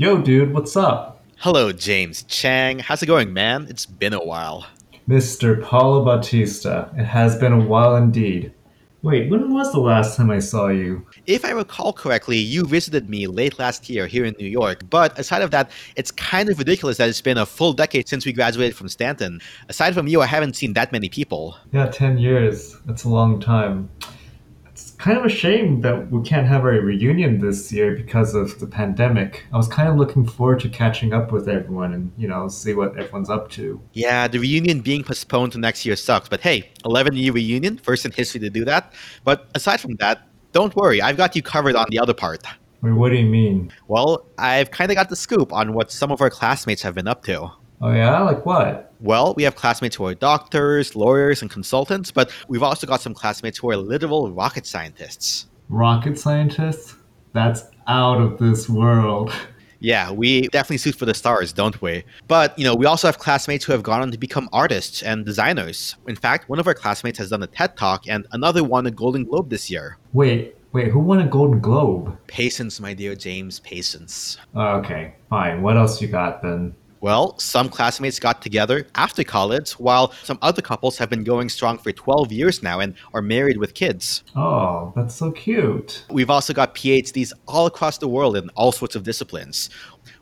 Yo, dude, what's up? Hello, James Chang. How's it going, man? It's been a while. Mr. Paulo Bautista, it has been a while indeed. Wait, when was the last time I saw you? If I recall correctly, you visited me late last year here in New York. But aside of that, it's kind of ridiculous that it's been a full decade since we graduated from Stanton. Aside from you, I haven't seen that many people. Yeah, 10 years. That's a long time kind of a shame that we can't have a reunion this year because of the pandemic. I was kind of looking forward to catching up with everyone and, you know, see what everyone's up to. Yeah, the reunion being postponed to next year sucks. But hey, 11 year reunion, first in history to do that. But aside from that, don't worry, I've got you covered on the other part. Wait, what do you mean? Well, I've kind of got the scoop on what some of our classmates have been up to. Oh, yeah? Like what? Well, we have classmates who are doctors, lawyers, and consultants, but we've also got some classmates who are literal rocket scientists. Rocket scientists? That's out of this world. Yeah, we definitely suit for the stars, don't we? But, you know, we also have classmates who have gone on to become artists and designers. In fact, one of our classmates has done a TED Talk and another won a Golden Globe this year. Wait, wait, who won a Golden Globe? Patience, my dear James, patience. Oh, okay, fine. What else you got then? Well, some classmates got together after college, while some other couples have been going strong for 12 years now and are married with kids. Oh, that's so cute. We've also got PhDs all across the world in all sorts of disciplines.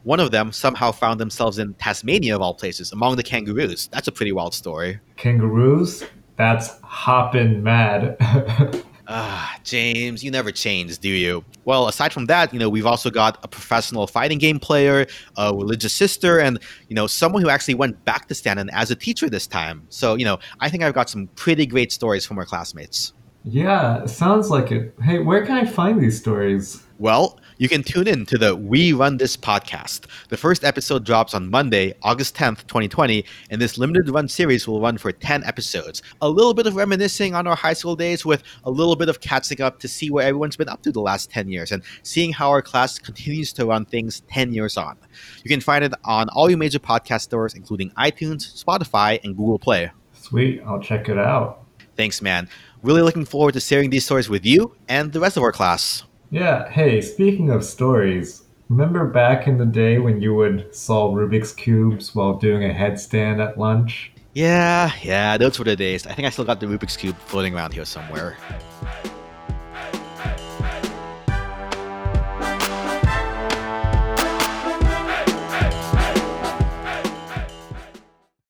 One of them somehow found themselves in Tasmania, of all places, among the kangaroos. That's a pretty wild story. Kangaroos? That's hoppin' mad. Ah, James, you never change, do you? Well, aside from that, you know, we've also got a professional fighting game player, a religious sister, and, you know, someone who actually went back to Stanton as a teacher this time. So, you know, I think I've got some pretty great stories from our classmates. Yeah, sounds like it. Hey, where can I find these stories? Well, you can tune in to the We Run This podcast. The first episode drops on Monday, August 10th, 2020, and this limited run series will run for 10 episodes. A little bit of reminiscing on our high school days with a little bit of catching up to see where everyone's been up to the last 10 years and seeing how our class continues to run things 10 years on. You can find it on all your major podcast stores, including iTunes, Spotify, and Google Play. Sweet, I'll check it out. Thanks, man. Really looking forward to sharing these stories with you and the rest of our class. Yeah, hey, speaking of stories, remember back in the day when you would solve Rubik's Cubes while doing a headstand at lunch? Yeah, yeah, those were the days. I think I still got the Rubik's Cube floating around here somewhere.